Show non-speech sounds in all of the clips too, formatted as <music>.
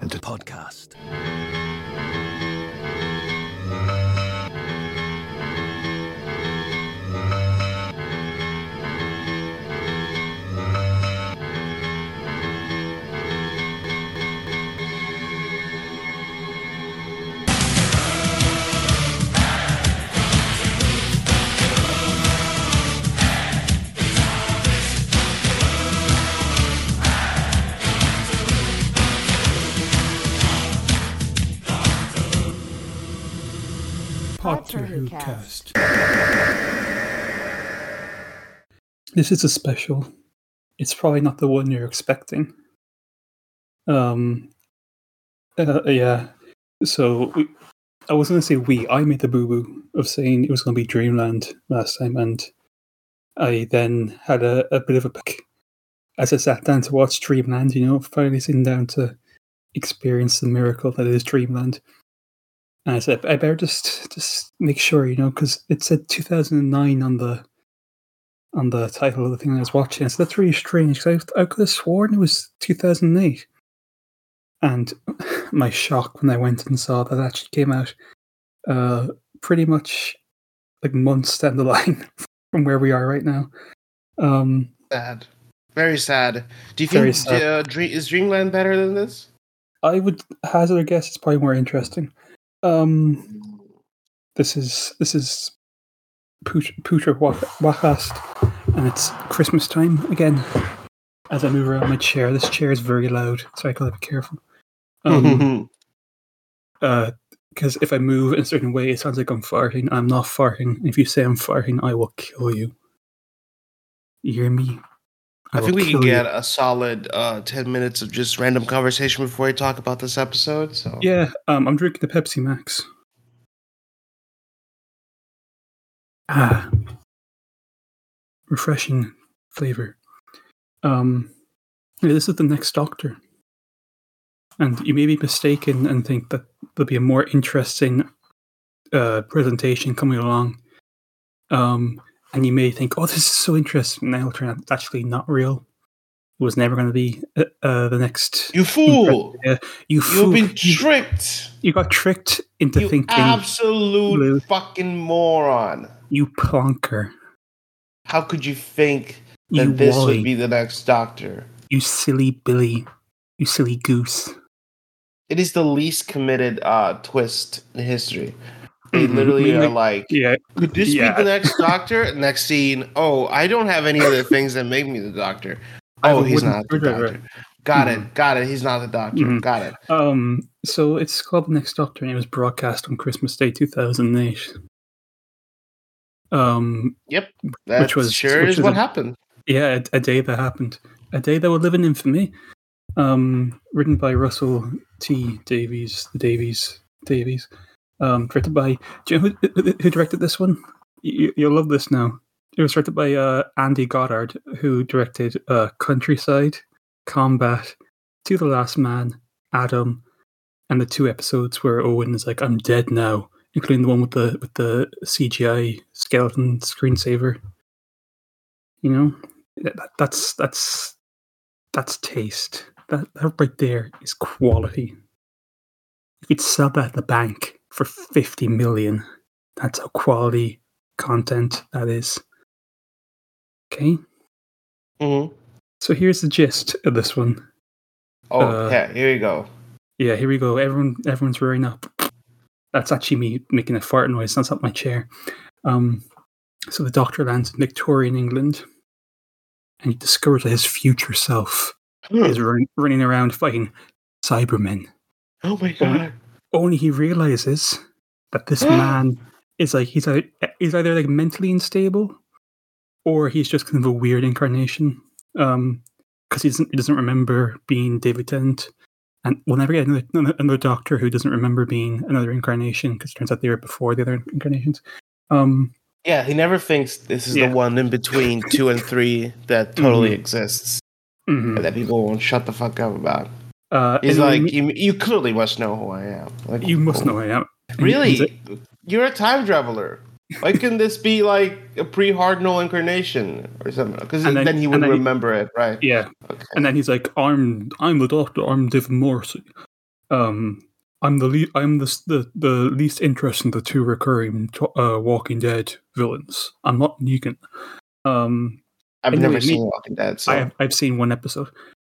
And a podcast. Doctor Who cast. This is a special. It's probably not the one you're expecting. Um. uh, yeah. So we, I was going to say we. I made the boo boo of saying it was going to be Dreamland last time, and I then had a, a bit of a pick as I sat down to watch Dreamland. You know, finally sitting down to experience the miracle that is Dreamland. And I said, I better just just make sure, you know, because it said 2009 on the on the title of the thing I was watching. So that's really strange. Cause I, I could have sworn it was 2008. And <laughs> my shock when I went and saw that actually came out uh, pretty much like months down the <laughs> line from where we are right now. Um, Sad. Very sad. Do you think uh, Dre- is Dreamland better than this? I would hazard a guess it's probably more interesting. Um, this is this is Put- Putra Wa- and it's Christmas time again. As I move around my chair, this chair is very loud, so I gotta be careful. Um, <laughs> because if I move in a certain way, it sounds like I'm farting. I'm not farting. If you say I'm farting, I will kill you. You hear me? I, think we can kill you. get a solid uh, 10 minutes of just random conversation before we talk about this episode. So Yeah, um, I'm drinking the Pepsi Max. Ah, refreshing flavor. Um, yeah, this is the next Doctor, and you may be mistaken and think that there'll be a more interesting uh, presentation coming along. Um, and you may think, "Oh, this is so interesting." Now, it'll turn out it's actually not real. It was never going to be uh, uh, the next. You fool! Yeah, you You've fool. been You- tricked! you got tricked into You thinking absolute Blue. fucking moron. you plonker, How could you think that you this wally, would be the next Doctor? you silly Billy, you silly goose. It is the least committed uh, twist in history. They Mhm. literally Meaning are like- like, Yeah, could this yeah. be the next Doctor? Next scene, oh, I don't have any other things that make me the Doctor. <laughs> Oh, a he's not the screwdriver. Doctor. Got it, got it. He's not the Doctor. Mhm. Got it. Um, so it's called The Next Doctor, and it was broadcast on Christmas Day, two thousand eight. Um, Yep, that was- sure which is was what a- happened. yeah, a, a day that happened, a day that would live in infamy. Um, written by Russell T. Davies, the Davies, Davies. Um, directed by. Do you know who, who- directed this one? You, you'll love this now. It was directed by uh, Andy Goddard, who directed uh, Countrycide, Combat, To the Last Man, Adam, and the two episodes where Owen is like, "I'm dead now," including the one with the with the CGI skeleton screensaver. You know, that, that's that's that's taste. That that right there is quality. You could sell that at the bank for fifty million. That's how quality content that is. Okay, Mhm. so here's the gist of this one. Oh, Uh, yeah, here we go. Yeah, here we go. Everyone, everyone's rearing up. That's actually me making a fart noise. That's not my chair. Um, so the doctor lands in Victorian England, and he discovers that his future self is run, running around fighting Cybermen. Oh my god. Only he realizes that this <gasps> man is like he's either, he's either like mentally unstable, or he's just kind of a weird incarnation. Um, because he doesn't he doesn't remember being David Tennant, and we'll never get another, another- Doctor who doesn't remember being another incarnation because it turns out they were before the other incarnations. Um, Yeah, he never thinks this is Yeah. the one in between two and three that totally Mhm. exists mhm. that people won't shut the fuck up about. Uh, He's like, you, you clearly must know who I am. Like, you must know who I am. And Really? You're a time traveler. Why couldn't this be like a pre-Hartnell incarnation or something? Because then, then- he would then he- remember it, right? Yeah, Okay. and then he's like, "I'm I'm the doctor. I'm David Morrissey. Um, I'm the le- I'm the, the the least interested in the two recurring uh, Walking Dead villains. I'm not Negan. Um, I've anyway, never me- seen Walking Dead, so I have, I've seen one episode.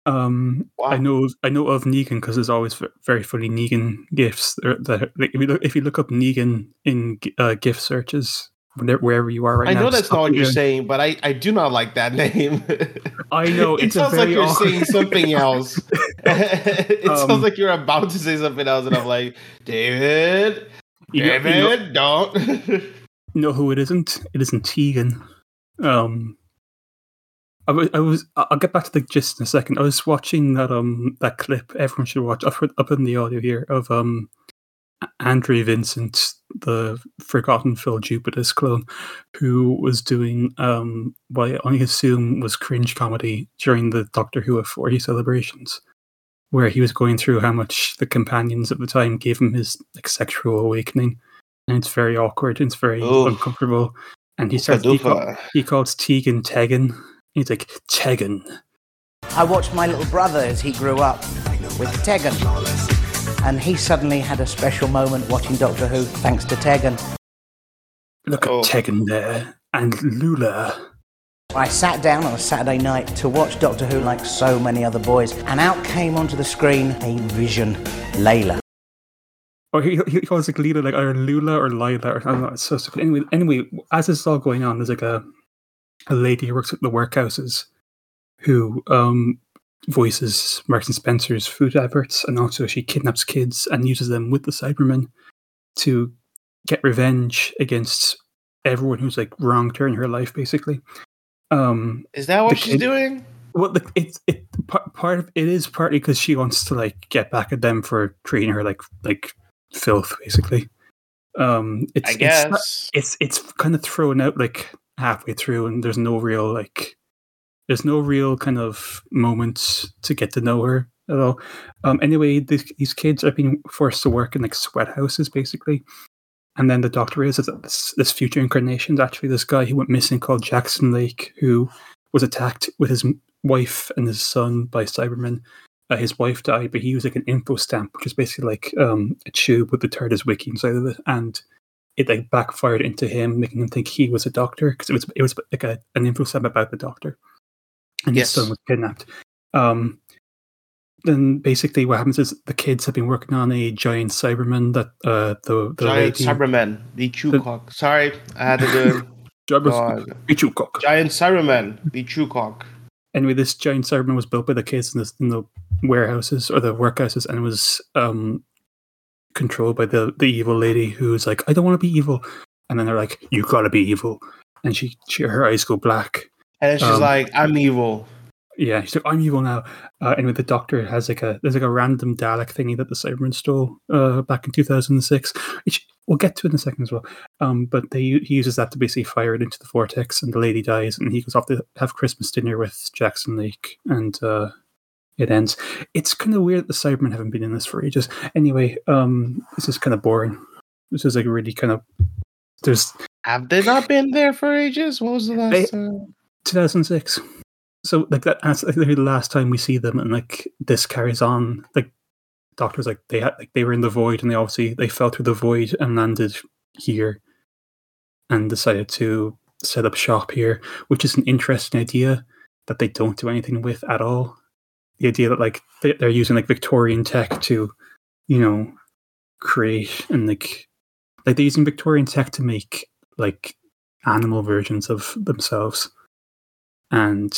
Um, Wow. I know I know of Negan because there's always very funny Negan gifs. That if you look if you look up Negan in uh, gift searches, wherever you are right I now, I know that's not what you're doing- saying, but I, I do not like that <laughs> name. I know it it's a sounds like you're saying something <laughs> else. <laughs> it Um, sounds like you're about to say something else, and I'm like, David, You know- you know- David, don't. You know who it isn't? It isn't Tegan. Um, I was, I was. I'll get back to the gist in a second. I was watching that um that clip. Everyone should watch. I've put up in the audio here of um A- Andre Vincent, the forgotten Phil Jupitus clone, who was doing um what I only assume was cringe comedy during the Doctor Who of 40 celebrations, where he was going through how much the companions at the time gave him his like sexual awakening and it's very awkward and it's very Oof. uncomfortable. And he starts he, call, he calls Tegan Tegan. He's like Tegan. I watched my little brother as he grew up with Tegan. And he suddenly had a special moment watching Doctor Who thanks to Tegan. Look Oh. at Tegan there and Lula. I sat down on a Saturday night to watch Doctor Who like so many other boys, and out came onto the screen a vision, Layla. Or he, he calls like Lila like either Lula or Lila or I don't know. It's so stupid. Anyway, anyway, as this is all going on, there's like a a lady who works at the workhouses who um voices Marks and Spencer's food adverts, and also she kidnaps kids and uses them with the Cybermen to get revenge against everyone who's like wronged her in her life, basically. Um, Is that what she's kid- doing? well, the, it's it part, part of it is partly because she wants to like get back at them for treating her like like filth, basically. Um, it's I it's not- guess. it's it's kind of thrown out like halfway through, and there's no real like there's no real kind of moments to get to know her at all. Um, anyway, these, these kids are being forced to work in like sweat houses, basically. And then the doctor is this, this future incarnation is actually this guy who went missing called Jackson Lake, who was attacked with his wife and his son by Cybermen. Uh, his wife died, but he used like an info stamp, which is basically like um, a tube with the TARDIS wiki inside of it, and it like backfired into him, making him think he was a doctor because it was it was like a, an info stamp about the doctor, and Yes. his son was kidnapped. Um, then basically, what happens is the kids have been working on a giant Cyberman that uh, the the Giant lady, Cybermen, the Chewcock. Sorry, I had to do. <laughs> Cyber- God. Giant Cyberman, the Chewcock. anyway, this giant Cyberman was built by the kids in the, in the warehouses or the workhouses, and it was um, controlled by the the evil lady who's like, "I don't want to be evil," and then they're like, "You gotta be evil," and she, she her eyes go black. And then she's Um, like, I'm evil. Yeah, she's like, "I'm evil now." Uh, anyway, the Doctor has like a there's like a random Dalek thingy that the Cybermen stole uh, back in 2006, which we'll get to in a second as well. Um, but they he uses that to basically fire it into the vortex, and the lady dies, and he goes off to have Christmas dinner with Jackson Lake, and uh, it ends. It's kind of weird that the Cybermen haven't been in this for ages. Anyway, um, this is kind of boring. This is like really kind of there's Have they not been there for ages? What was the last time? 2006. So like that, that's like the last time we see them, and like this carries on. Like doctors, like they had, like they were in the void, and they obviously they fell through the void and landed here, and decided to set up shop here, which is an interesting idea that they don't do anything with at all. The idea that like they, they're using like Victorian tech to, you know, create and like like they're using Victorian tech to make like animal versions of themselves and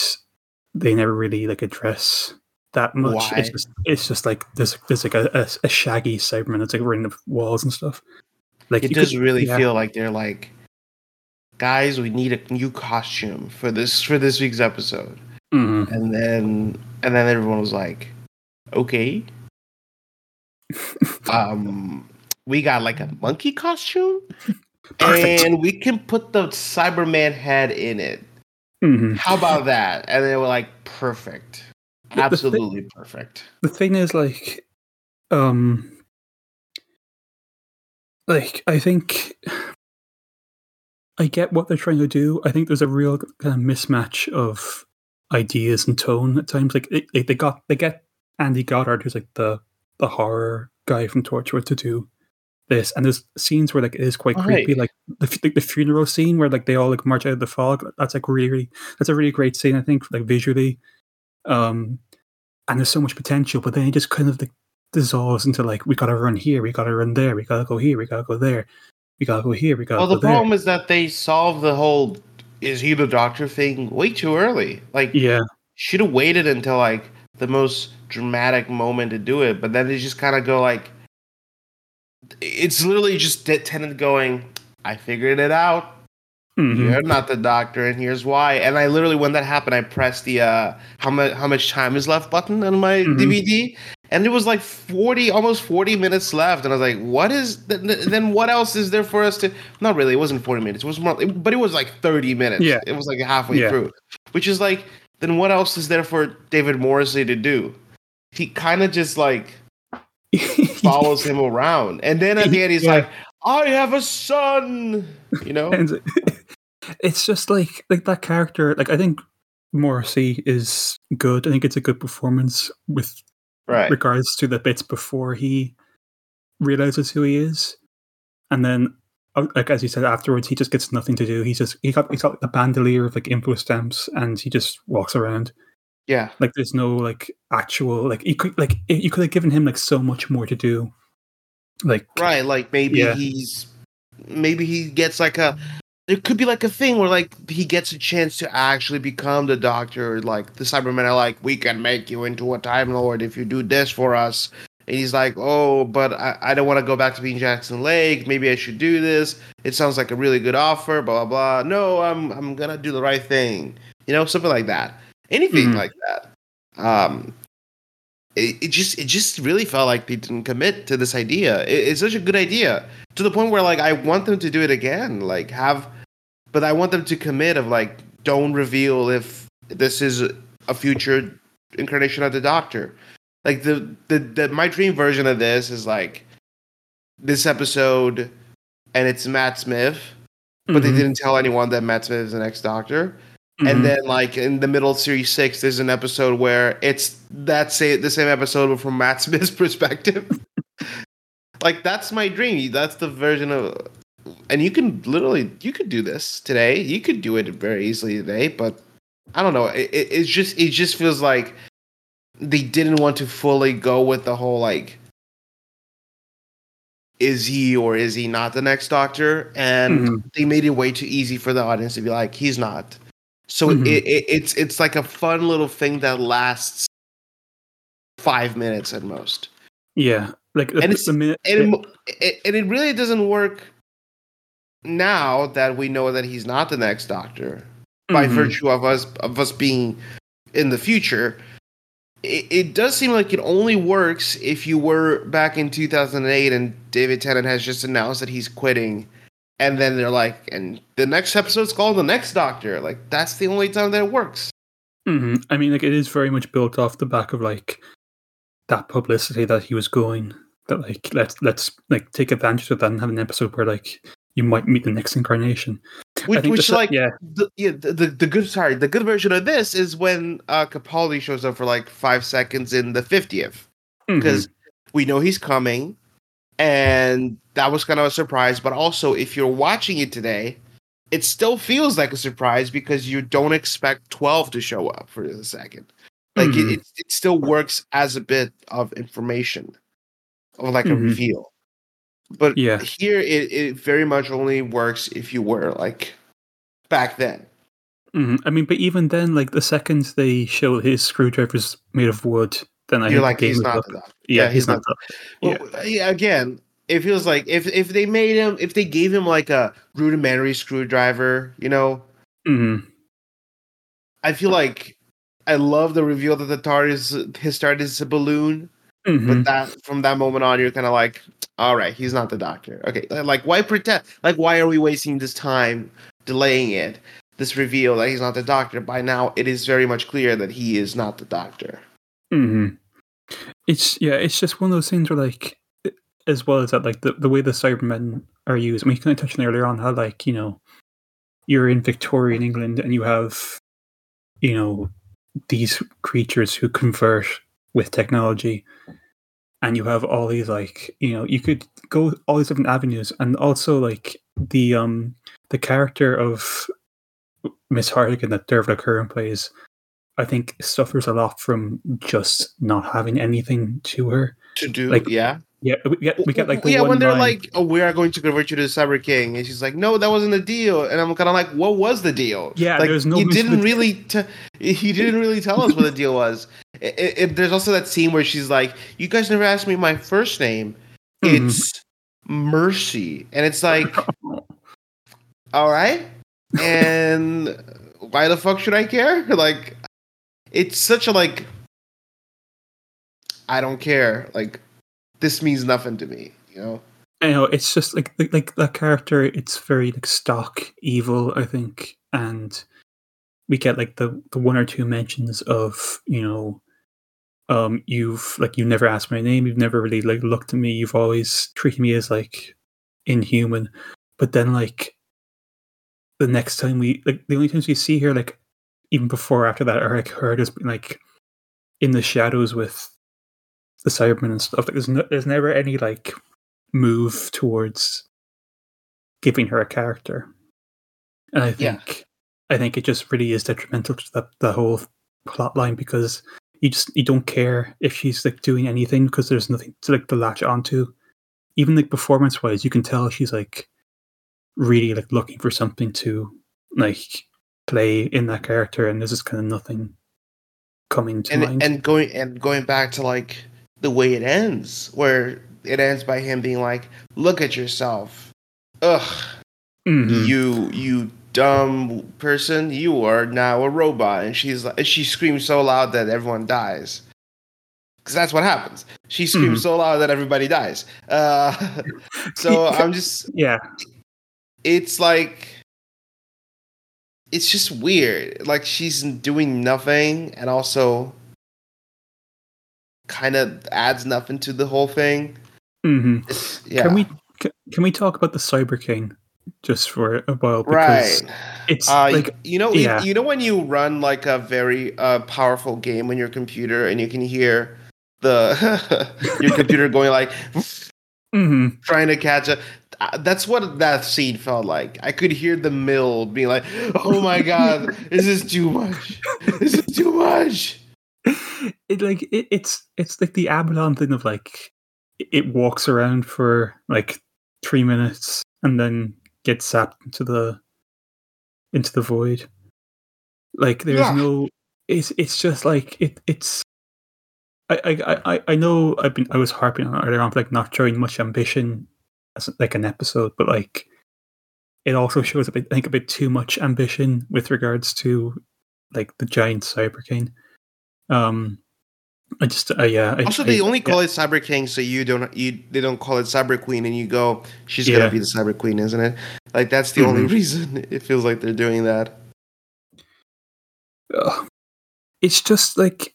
they never really like address that much. It's just it's just like there's there's like a, a, a shaggy Cyberman that's like running the walls and stuff. Like It does could- really yeah. feel like they're like, guys, we need a new costume for this for this week's episode. Mhm. And then and then everyone was like, okay. <laughs> um we got like a monkey costume <laughs> Perfect. and we can put the cyberman head in it Mhm. how about that and they were like perfect the thi- absolutely perfect The thing is, like, um, like I think I get what they're trying to do. I think there's a real kind of mismatch of ideas and tone at times. Like it- they got they get Andy Goddard, who's like the the horror guy from Torchwood, to do this, and there's scenes where like it is quite Oh, creepy. right. Like the, the the funeral scene where like they all like march out of the fog. That's like really, that's a really great scene. I think like visually, um, and there's so much potential, but then it just kind of like dissolves into like we gotta run here, we gotta run there, we gotta go here, we gotta go there, we gotta go here, we gotta Well, the there. problem is that they solve the whole "is he the doctor" thing way too early. Like, yeah, should have waited until like the most dramatic moment to do it, but then they just kind of go like, it's literally just Tennant going, "I figured it out. Mhm. You're not the doctor, and here's why." And I literally, when that happened, I pressed the uh, how much how much time is left button on my Mhm. DVD, and it was like forty, almost forty minutes left, and I was like, "What is? th- th- Then what else is there for us to?" Not really. It wasn't forty minutes. It was more, but it was like thirty minutes. Yeah. it was like halfway Yeah. through, which is like, then what else is there for David Morrissey to do? He kind of just like <laughs> follows him around, and then at the end, he's Yeah. like, "I have a son," you know. <laughs> it's just like like that character. Like I think Morrissey is good. I think it's a good performance with Right. regards to the bits before he realizes who he is, and then uh, like as you said afterwards, he just gets nothing to do. He's just he got he's got the bandolier of like info stamps, and he just walks around. Yeah. Like there's no like actual like you could like you could have given him like so much more to do. Like Right, like maybe Yeah. he's maybe he gets like a there could be like a thing where like he gets a chance to actually become the doctor. Like the Cybermen are like, we can make you into a Time Lord if you do this for us. And he's like, oh, but I, I don't want to go back to being Jackson Lake. Maybe I should do this. It sounds like a really good offer. Blah blah blah. No, I'm I'm gonna do the right thing. You know, something like that. Anything Mhm. like that. Um, it, it just it just really felt like they didn't commit to this idea. It, it's such a good idea to the point where like I want them to do it again. Like have, but I want them to commit of like don't reveal if this is a future incarnation of the Doctor. Like the the, the my dream version of this is like this episode, and it's Matt Smith, but they mhm, didn't tell anyone that Matt Smith is the next Doctor mhm. and then like in the middle of series six there's an episode where it's that say the same episode but from matt <laughs> smith's perspective <laughs> like that's my dream that's the version of and you can literally you could do this today. You could do it very easily today but i don't know. It, it, it's just it just feels like they didn't want to fully go with the whole like is he or is he not the next doctor? And Mhm. they made it way too easy for the audience to be like he's not. So Mhm. it, it, it's it's like a fun little thing that lasts five minutes at most. Yeah, like And it's- the minute and it, and it really doesn't work now that we know that he's not the next doctor by Mhm. virtue of us of us being in the future it, it does seem like it only works if you were back in 2008 and david tennant has just announced that he's quitting and then they're like and the next episode's called the next doctor like that's the only time that it works Mhm. I mean, like it is very much built off the back of like that publicity that he was going. That like let's let's like take advantage of that and have an episode where like you might meet the next incarnation. which, which the- like yeah. the, yeah the, the, the good sorry the good version of this is when uh capaldi shows up for like five seconds in the 50th Mhm. because we know he's coming and that was kind of a surprise but also if you're watching it today it still feels like a surprise because you don't expect 12 to show up for a second like Mhm. it, it, it still works as a bit of information or like a Mhm. reveal but Yeah. here it, it very much only works if you were like back then Mhm. I mean, but even then, like the second they show his screwdriver's made of wood, then I you're like he's not. Yeah, Yeah, he's, he's not. not- Yeah. Well, yeah, again, it feels like if if they made him, if they gave him like a rudimentary screwdriver, you know, Mhm. I feel like I love the reveal that the TARDIS his TARDIS is a balloon, Mhm. but that from that moment on, you're kind of like, all right, he's not the Doctor. Okay, like why pretend? Like why are we wasting this time delaying it? This reveal that he's not the Doctor. By now, it is very much clear that he is not the Doctor. hmm It's yeah, it's just one of those things where like, as well as that, like the, the way the Cybermen are used. I mean, you kind of touched on earlier on how like you know, you're in Victorian England and you have, you know, these creatures who convert with technology, and you have all these like, you know, you could go all these different avenues, and also like the um the character of Miss Hartigan that Dervla Kirwan plays, I think suffers a lot from just not having anything to her. To do, Like, yeah, Yeah, we get we get like the yeah. When they're line- like, "Oh, we are going to convert you to the Cyber King," and she's like, "No, that wasn't the deal," and I'm kind of like, "What was the deal?" Yeah, like there's no he didn't really. T- he didn't really tell us what the deal was. It, it- there's also that scene where she's like, "You guys never asked me my first name. Mhm. It's Mercy," and it's like, <laughs> all right, and why the fuck should I care? <laughs> Like, it's such a like. I don't care. Like, this means nothing to me. You know. I know it's just like like, like that character. It's very like stock evil, I think, and we get like the the one or two mentions of you know, um, you've like you never asked my name. You've never really like looked at me. You've always treated me as like inhuman. But then like the next time we like the only times we see her like even before or after that are like her just being like in the shadows with the Cybermen and stuff. Like there's no, there's never any like move towards giving her a character. And I Yeah. think I think it just really is detrimental to the the whole plot line because you just you don't care if she's like doing anything because there's nothing to like to latch onto. Even like performance wise, you can tell she's like really like looking for something to like play in that character and there's just kind of nothing coming to and mind. and going and going back to like the way it ends, where it ends by him being like, "Look at yourself, ugh, Mhm. you you dumb person, you are now a robot." And she's like, she screams so loud that everyone dies, because that's what happens. She screams Mhm. so loud that everybody dies. Uh, <laughs> so <laughs> I'm just, yeah. it's like. It's just weird. Like she's doing nothing and also kind of adds nothing to the whole thing. hmm yeah. Can we can we talk about the Cyber King just for a while? Because right. it's Uh, like you know, yeah. you know when you run like a very uh, powerful game on your computer and you can hear the <laughs> your computer <laughs> going like mhm. trying to catch a. uh, That's what that scene felt like. I could hear the mill being like, "Oh my god, this is too much. This is too much." it like it, it's it's like the Abaddon thing of like it walks around for like three minutes and then gets sapped into the into the void. Like there's Yeah. no it's it's just like it it's I, I, I, I know I've been I was harping on it earlier on like not showing much ambition as like an episode, but like it also shows a bit I think a bit too much ambition with regards to like the giant cyber king. Um I just uh, yeah. I, Also, I- they only yeah. call it Cyber King, so you don't you they don't call it Cyber Queen, and you go, "She's Yeah. gonna be the Cyber Queen, isn't it?" Like that's the only Mhm. reason <laughs> it feels like they're doing that. Ugh. It's just like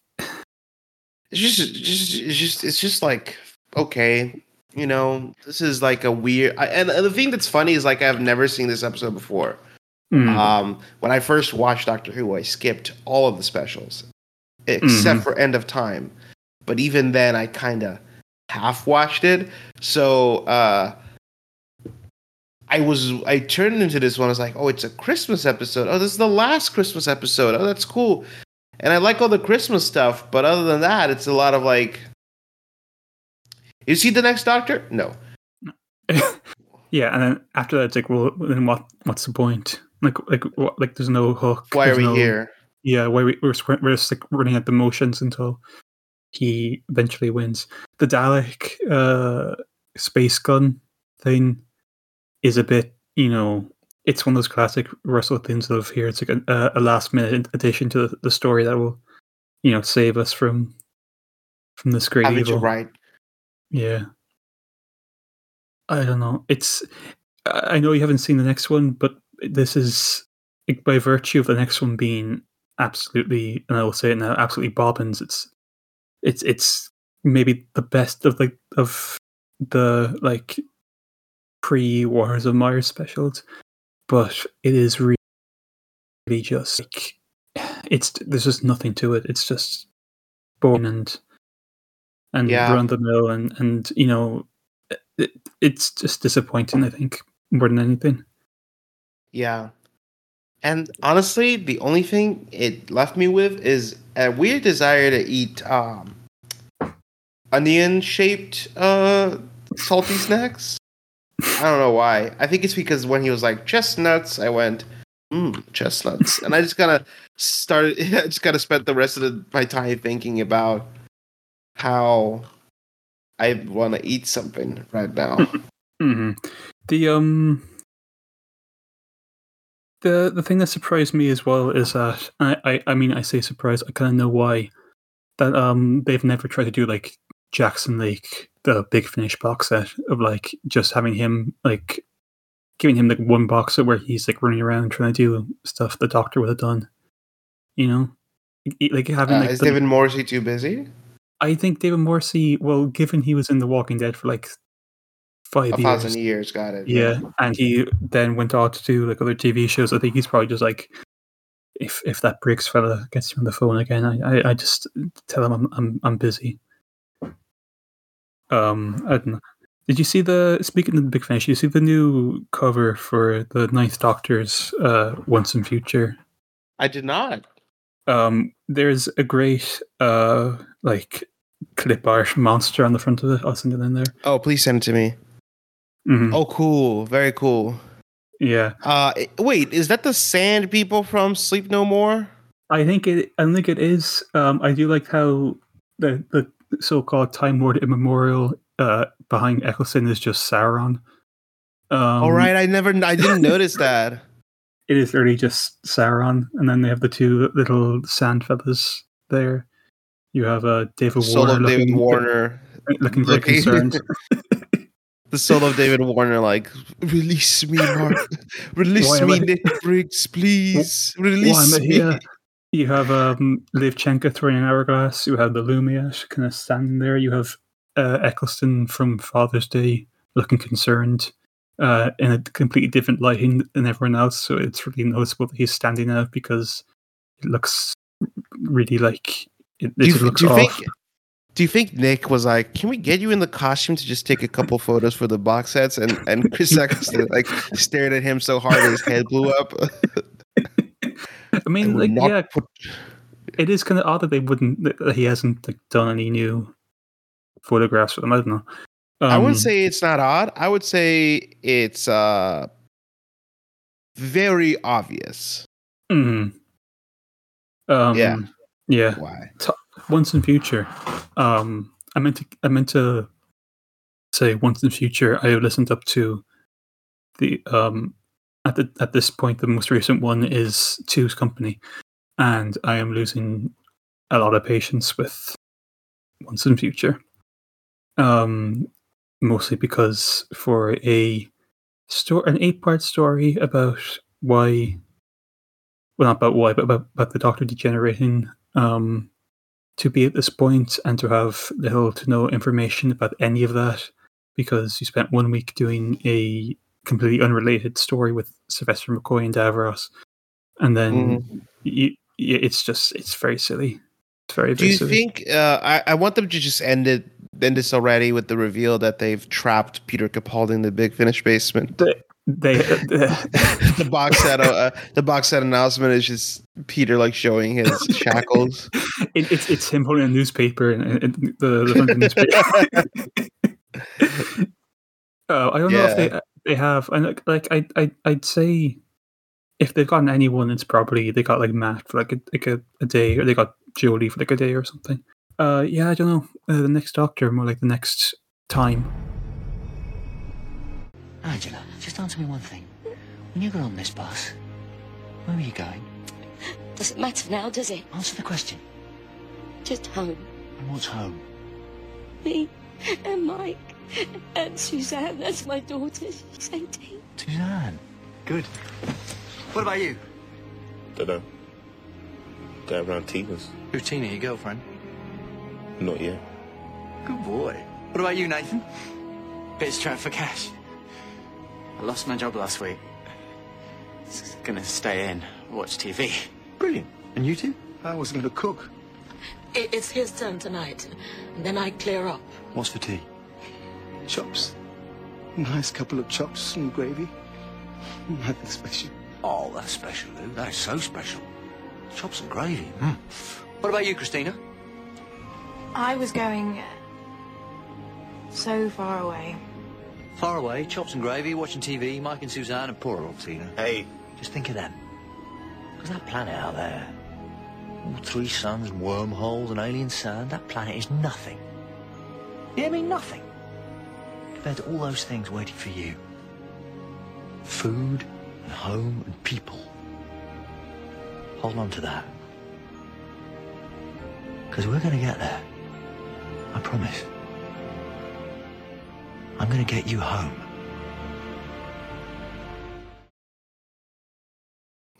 It's just, just, it's just, it's just like okay, you know, this is like a weird. I, and, and the thing that's funny is like I've never seen this episode before. mm, Um, when I first watched Doctor Who, I skipped all of the specials except Mhm. for End of Time. But even then, I kind of half watched it. So uh, I was I turned into this one. I was like, oh, it's a Christmas episode. Oh, this is the last Christmas episode. Oh, that's cool. And I like all the Christmas stuff, but other than that, it's a lot of like. Is he the next Doctor? No. <laughs> yeah, and then after that, it's like, well, then what? What's the point? Like, like, what, like, there's no hook. Why are we no- here? Yeah, why we, we're we're just like running at the motions until he eventually wins. The Dalek uh, space gun thing is a bit, you know, it's one of those classic Russell things of here. It's like a, a last minute addition to the, the story that will, you know, save us from from this great evil. write. Yeah. I don't know. It's. I I know you haven't seen the next one, but this is by virtue of the next one being absolutely, and I will say it now, absolutely bobbins. It's, it's, it's maybe the best of like of the like pre Waters of Mars specials, but it is really just like it's there's just nothing to it. It's just boring and and Yeah. run the mill and and you know it, it's just disappointing. I think more than anything. Yeah. And honestly, the only thing it left me with is a weird desire to eat um onion shaped uh salty snacks. I don't know why. I think it's because when he was like chestnuts, I went, mmm, chestnuts. and I just kind of started <laughs> I just kind of spent the rest of the, my time thinking about how I want to eat something right now. <laughs> hmm The um the the thing that surprised me as well is that I I, I mean I say surprised I kind of know why that um they've never tried to do like Jackson Lake the Big Finish box set of like just having him like giving him like one box set where he's like running around trying to do stuff the Doctor would have done, you know, like having Uh, like is the- David Morrissey too busy? I think David Morrissey well given he was in The Walking Dead for like five A years thousand years, got it. yeah, and he then went on to do like other TV shows. I think he's probably just like, if if that Briggs fella gets you on the phone again, I I, I just tell him I'm I'm I'm busy. Um, I don't know. Did you see the speaking of the Big Finish? You see the new cover for the Ninth Doctor's uh Once and Future. I did not. Um, there's a great uh like clip art monster on the front of it. I'll send it in there. Oh, please send it to me. Mhm. Oh, cool. Very cool. Yeah, Uh, wait, is that the Sand people from Sleep No More? I think it. I think it is. Um, I do like how the the so-called Time Lord Immemorial uh, behind Eccleston is just Sauron. Um, All right, I never, I didn't <laughs> notice that. It is really just Sauron, and then they have the two little sand feathers there. You have uh, David Warner David looking, Warner. looking very <laughs> looking- concerned. <laughs> The soul of David Warner, like, release me, <laughs> Mark. Release me, Nick Briggs, please. Why Release am I me. You have um, Liv Chenka throwing an hourglass. You have the Lumiat kind of standing there. You have uh, Eccleston from Father's Day looking concerned uh, in a completely different lighting than everyone else. So it's really noticeable that he's standing out because it looks really like it, Do you, looks do you off. think? Do you think Nick was like, "Can we get you in the costume to just take a couple photos for the box sets?" And and Chris <laughs> Eccleston like stared at him so hard his head blew up. <laughs> I mean, like, yeah, put- it is kind of odd that they wouldn't. That he hasn't like, done any new photographs for them. I don't know. I Um, wouldn't say it's not odd. I would say it's uh very obvious. mhm. Um, Yeah. yeah. Why? Once in future. Um i meant to i meant to say Once and Future. I have listened up to the um at the at this point the most recent one is two's company and i am losing a lot of patience with Once and Future. Um mostly because for a story an eight part story about why well not about why but about, about the doctor degenerating um to be at this point and to have little to no information about any of that because you spent one week doing a completely unrelated story with Sylvester McCoy and Davros, and then Mm-hmm. you, you, it's just it's very silly. It's very Do very you silly. think uh, I, I want them to just end it end this already with the reveal that they've trapped Peter Capaldi in the big finish basement? they <laughs> the box set uh, the box set announcement is just Peter like showing his <laughs> shackles. it, it's it's him holding a newspaper and, and the, the the newspaper. uh, <laughs> I don't know if they they have and like, like I I I'd say if they've gotten anyone, it's probably they got like Matt for like a like a, a day, or they got Jolie for like a day or something. Uh, yeah, I don't know. Uh, the next Doctor, more like the next time. Angela, just answer me one thing. When you got on this bus, where were you going? Doesn't matter now, does it? Answer the question. Just home. And what's home? Me and Mike and Suzanne. That's my daughter. She's 18. Suzanne. Good. What about you? Dunno. Going around Tina's. Who's Tina, your girlfriend? Not yet. Good boy. What about you, Nathan? Bit strapped for cash. I lost my job last week. It's gonna stay in. Watch TV. Brilliant. And you two? I was going to cook. It's his turn tonight. Then I clear up. What's for tea? Chops. Nice couple of chops and gravy. Nothing special. Oh, that's special, Lou. That is so special. Chops and gravy. Mm. What about you, Christina? I was going so far away. Far away, chops and gravy, watching TV, Mike and Suzanne, and poor old Tina. Hey, Just think of them. Because that planet out there, all three suns, wormholes, and alien sand, that planet is nothing. You hear me? Nothing. Compared to all those things waiting for you. Food, and home, and people. Hold on to that. Because we're going to get there. I promise. I'm going to get you home.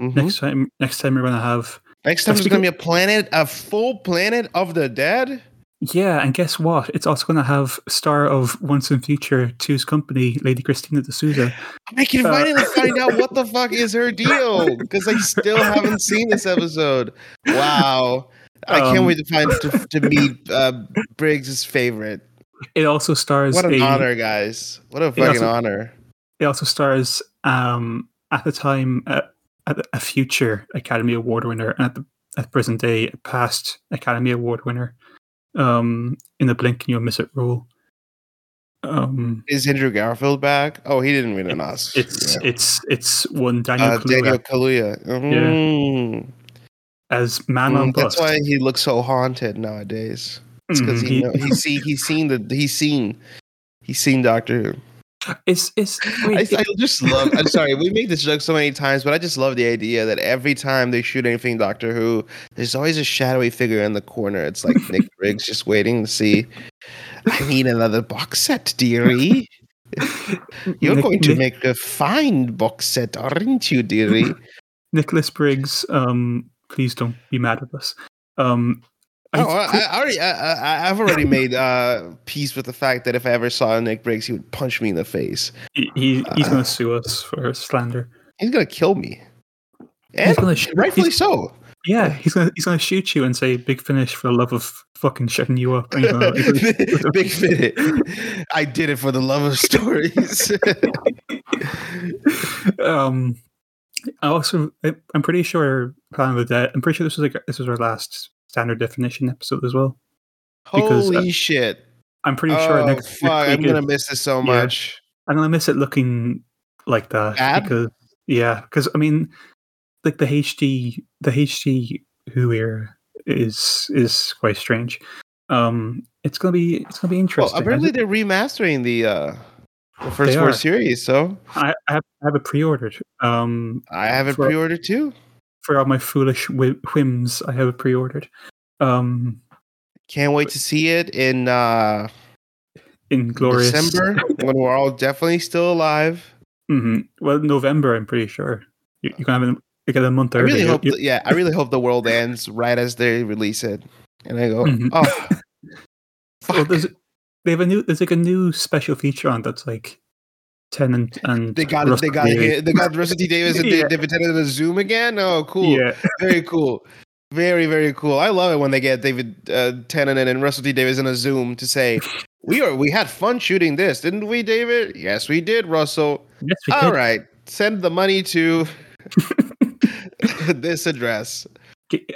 Mhm. Next time, next time we're gonna have Next time there's gonna be a planet, a full planet of the dead. yeah, and guess what? It's also gonna have star of Once and Future Two's company, Lady Christina de Souza. <laughs> I can Uh, finally <laughs> find out what the fuck is her deal because I still haven't seen this episode. Wow, I can't Um, wait to find to, to meet uh, Briggs's favorite. It also stars What an a, honor, guys! What a fucking also- honor. It also stars um at the time a, a, future Academy Award winner and at the at present day a past Academy Award winner. Um, in the blink and you'll miss it role. Um, Is Andrew Garfield back? Oh, he didn't win an Oscar. it's it's it's one Daniel, uh, Kaluuya Daniel Kaluuya. Mm. as man on Mm, that's bus. why he looks so haunted nowadays. It's because Mhm, he, know, he's seen he's seen the he's seen he's seen Doctor Who. It's it's I, wait, I just love. I'm sorry, we make this joke so many times, but I just love the idea that every time they shoot anything Doctor Who, there's always a shadowy figure in the corner. It's like Nick <laughs> Briggs just waiting to see. I need another box set, dearie. <laughs> You're Nick- going to Nick- make a fine box set, aren't you, dearie? <laughs> Nicholas Briggs. Um, please don't be mad at us. Um, Oh, I, I already, I, I, I've already made uh, peace with the fact that if I ever saw Nick Briggs, he would punch me in the face. he, he he's Uh, going to sue us for slander. He's gonna kill me, and He's gonna sh- rightfully he's- so. Yeah, he's gonna he's gonna shoot you and say "big finish" for the love of fucking shutting you up. And he's gonna- he's gonna- Big fit. I did it for the love of stories. <laughs> um, I also I- I'm pretty sure Planet of the Dead. I'm pretty sure this was like this was our last standard definition episode as well. Because, uh, Holy shit! I'm pretty sure oh next, fuck! next I'm gonna is- miss this so yeah. much. I'm gonna miss it looking like that Bad? because yeah, because I mean, like the HD, the HD Who era is is quite strange. Um, it's gonna be it's gonna be interesting. Well, apparently they're remastering the uh the first four series, so I, I have I have it pre-ordered. Um, I have it pre-ordered too. For all my foolish whims, I have it pre-ordered. Um, Can't wait to see it in uh in glorious December when we're all definitely still alive. hmm Well, November, I'm pretty sure. You, you can have it. You get a month I early. really hope, you- yeah, I really hope the world ends right as they release it, and I go, Mhm. oh, <laughs> well, fuck. there's, they have a new. There's like a new special feature on that's like Tennant and They got Russell they got Davies. they got Russell T Davies and Yeah. David Tennant in a Zoom again. Oh, cool. Yeah, Very cool. Very, very cool. I love it when they get David uh, Tennant and Russell T Davies in a Zoom to say, <laughs> "We are we had fun shooting this, didn't we, David? Yes, we did, Russell. yes, we All did. right, send the money to <laughs> <laughs> this address."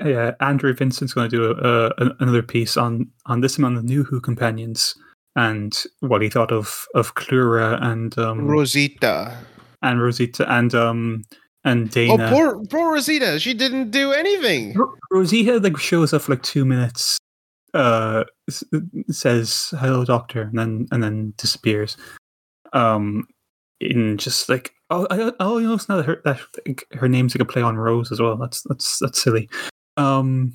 Yeah, Andre Vincent's going to do a, a, another piece on on this amount of new Who companions and what he thought of of Klura and um Rosita. and Rosita and um and Oh, Dana. poor poor Rosita. She didn't do anything. Ro- Rosita like shows up for like two minutes, uh, s- says hello, doctor, and then and then disappears. Um, in just like oh, I oh, you know, it's not her that her name's like a play on Rose as well. That's that's that's silly. Um,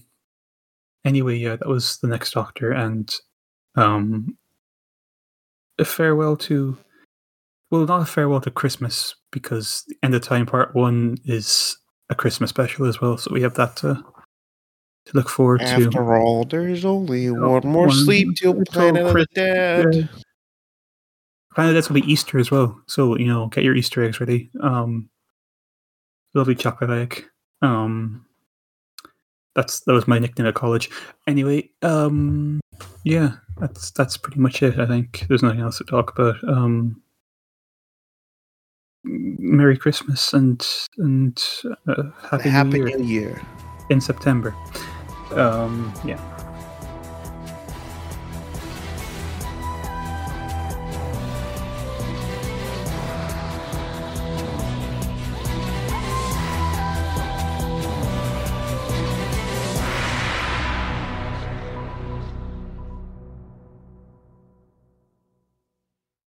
anyway, yeah, that was the next doctor, and um, a farewell to. Well, not a farewell to Christmas because the end of time part one is a Christmas special as well. So we have that to to look forward to. After all, there's only one more one sleep till Planet of the Dead. Yeah. Planet that's gonna be Easter as well. So you know, get your Easter eggs ready. Um, lovely chocolate egg. Um, that's that was my nickname at college. Anyway, um, yeah, that's that's pretty much it. I think there's nothing else to talk about. Um, Merry Christmas and and uh, happy, Happy New Year New Year. in September. Um, yeah.